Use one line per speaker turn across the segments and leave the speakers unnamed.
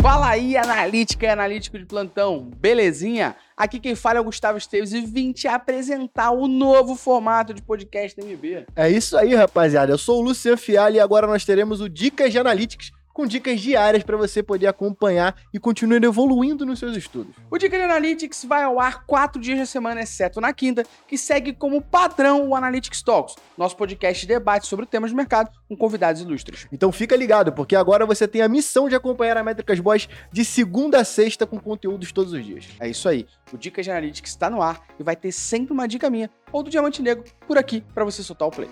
Fala aí, analítica e analítico de plantão, belezinha? Aqui quem fala é o Gustavo Esteves e vim te apresentar o novo formato de podcast MB.
É isso aí, rapaziada. Eu sou o Luciano Fiali e agora nós teremos o Dicas de Analytics com dicas diárias para você poder acompanhar e continuar evoluindo nos seus estudos.
O Dica de Analytics vai ao ar quatro dias da semana, exceto na quinta, que segue como padrão o Analytics Talks, nosso podcast de debate sobre temas de mercado com convidados ilustres.
Então fica ligado, porque agora você tem a missão de acompanhar a Métricas Boys de segunda a sexta com conteúdos todos os dias.
É isso aí. O Dica de Analytics está no ar e vai ter sempre uma dica minha ou do Diamante Negro por aqui para você soltar o play.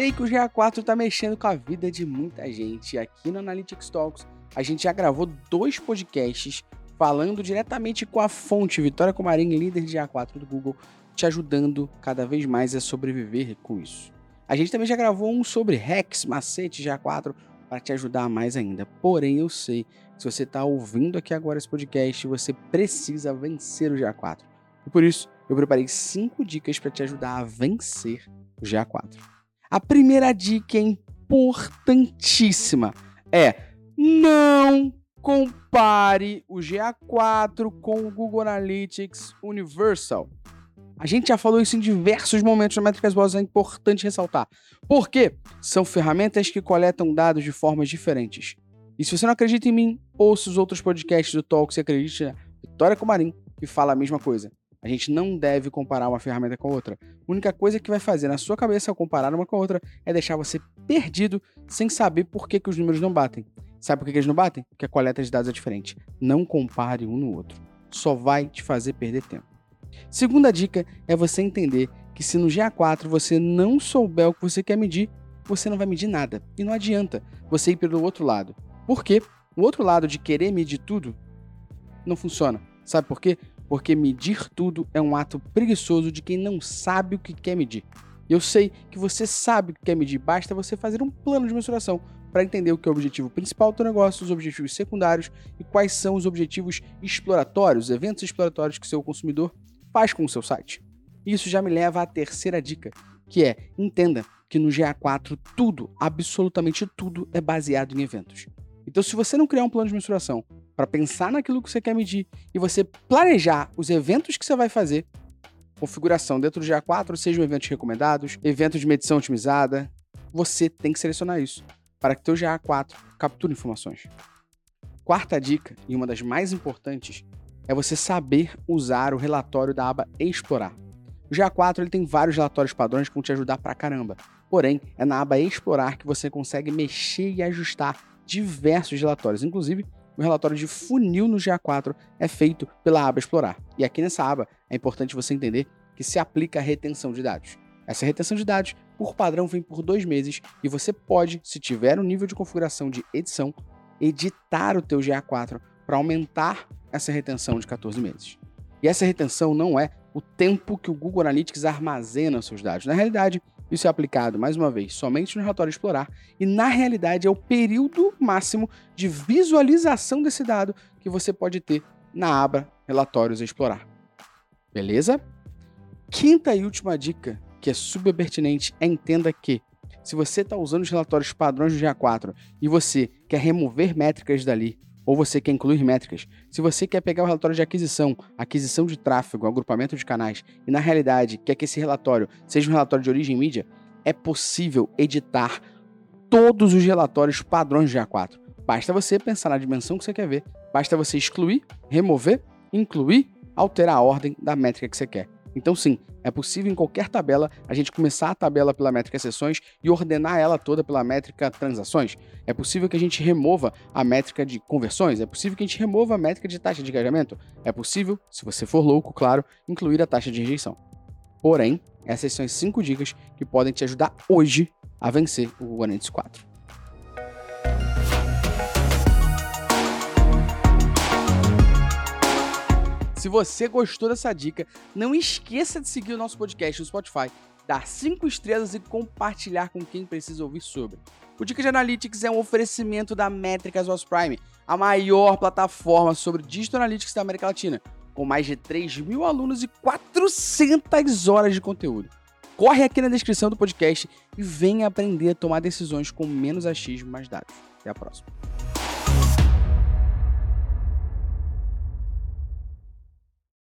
Sei que o GA4 tá mexendo com a vida de muita gente. Aqui no Analytics Talks, a gente já gravou dois podcasts falando diretamente com a fonte Vitória Comarim, líder de GA4 do Google, te ajudando cada vez mais a sobreviver com isso. A gente também já gravou um sobre hacks, macete GA4 para te ajudar mais ainda. Porém, eu sei que se você está ouvindo aqui agora esse podcast, você precisa vencer o GA4. E por isso, eu preparei cinco dicas para te ajudar a vencer o GA4. A primeira dica é importantíssima. É não compare o GA4 com o Google Analytics Universal. A gente já falou isso em diversos momentos na Métricas Boas, é importante ressaltar. Por quê? São ferramentas que coletam dados de formas diferentes. E se você não acredita em mim, ouça os outros podcasts do Talk e acredite na Vitória Comarim, que fala a mesma coisa. A gente não deve comparar uma ferramenta com a outra. A única coisa que vai fazer na sua cabeça ao comparar uma com a outra é deixar você perdido sem saber por que, que os números não batem. Sabe por que, que eles não batem? Porque a coleta de dados é diferente. Não compare um no outro. Só vai te fazer perder tempo. Segunda dica é você entender que se no GA4 você não souber o que você quer medir, você não vai medir nada. E não adianta você ir pelo outro lado. Por quê? O outro lado de querer medir tudo não funciona. Sabe por quê? Porque medir tudo é um ato preguiçoso de quem não sabe o que quer medir. Eu sei que você sabe o que quer medir, basta você fazer um plano de mensuração para entender o que é o objetivo principal do negócio, os objetivos secundários e quais são os objetivos exploratórios, eventos exploratórios que seu consumidor faz com o seu site. Isso já me leva à terceira dica, que é entenda que no GA4 tudo, absolutamente tudo, é baseado em eventos. Então, se você não criar um plano de mensuração para pensar naquilo que você quer medir e você planejar os eventos que você vai fazer, configuração dentro do GA4, sejam eventos recomendados, eventos de medição otimizada, você tem que selecionar isso para que teu GA4 capture informações. Quarta dica, e uma das mais importantes, é você saber usar o relatório da aba Explorar. O GA4 ele tem vários relatórios padrões que vão te ajudar pra caramba. Porém, é na aba Explorar que você consegue mexer e ajustar diversos relatórios. Inclusive, o relatório de funil no GA4 é feito pela aba Explorar. E aqui nessa aba é importante você entender que se aplica a retenção de dados. Essa retenção de dados, por padrão, vem por dois meses e você pode, se tiver um nível de configuração de edição, editar o teu GA4 para aumentar essa retenção de 14 meses. E essa retenção não é o tempo que o Google Analytics armazena os seus dados. Na realidade, isso é aplicado, mais uma vez, somente no relatório explorar e, na realidade, é o período máximo de visualização desse dado que você pode ter na aba Relatórios a Explorar. Beleza? Quinta e última dica, que é super pertinente, é entenda que se você está usando os relatórios padrões do GA4 e você quer remover métricas dali ou você quer incluir métricas, se você quer pegar o relatório de aquisição, aquisição de tráfego, agrupamento de canais, e na realidade quer que esse relatório seja um relatório de origem mídia, é possível editar todos os relatórios padrões de A4. Basta você pensar na dimensão que você quer ver, basta você excluir, remover, incluir, alterar a ordem da métrica que você quer. Então, sim, é possível em qualquer tabela a gente começar a tabela pela métrica sessões e ordenar ela toda pela métrica transações. É possível que a gente remova a métrica de conversões. É possível que a gente remova a métrica de taxa de engajamento. É possível, se você for louco, claro, incluir a taxa de rejeição. Porém, essas são as 5 dicas que podem te ajudar hoje a vencer o Analytics 4. Se você gostou dessa dica, não esqueça de seguir o nosso podcast no Spotify, dar 5 estrelas e compartilhar com quem precisa ouvir sobre. O Dica de Analytics é um oferecimento da Métricas Was Prime, a maior plataforma sobre Digital Analytics da América Latina, com mais de 3 mil alunos e 400 horas de conteúdo. corre aqui na descrição do podcast e venha aprender a tomar decisões com menos achismo, mais dados. Até a próxima.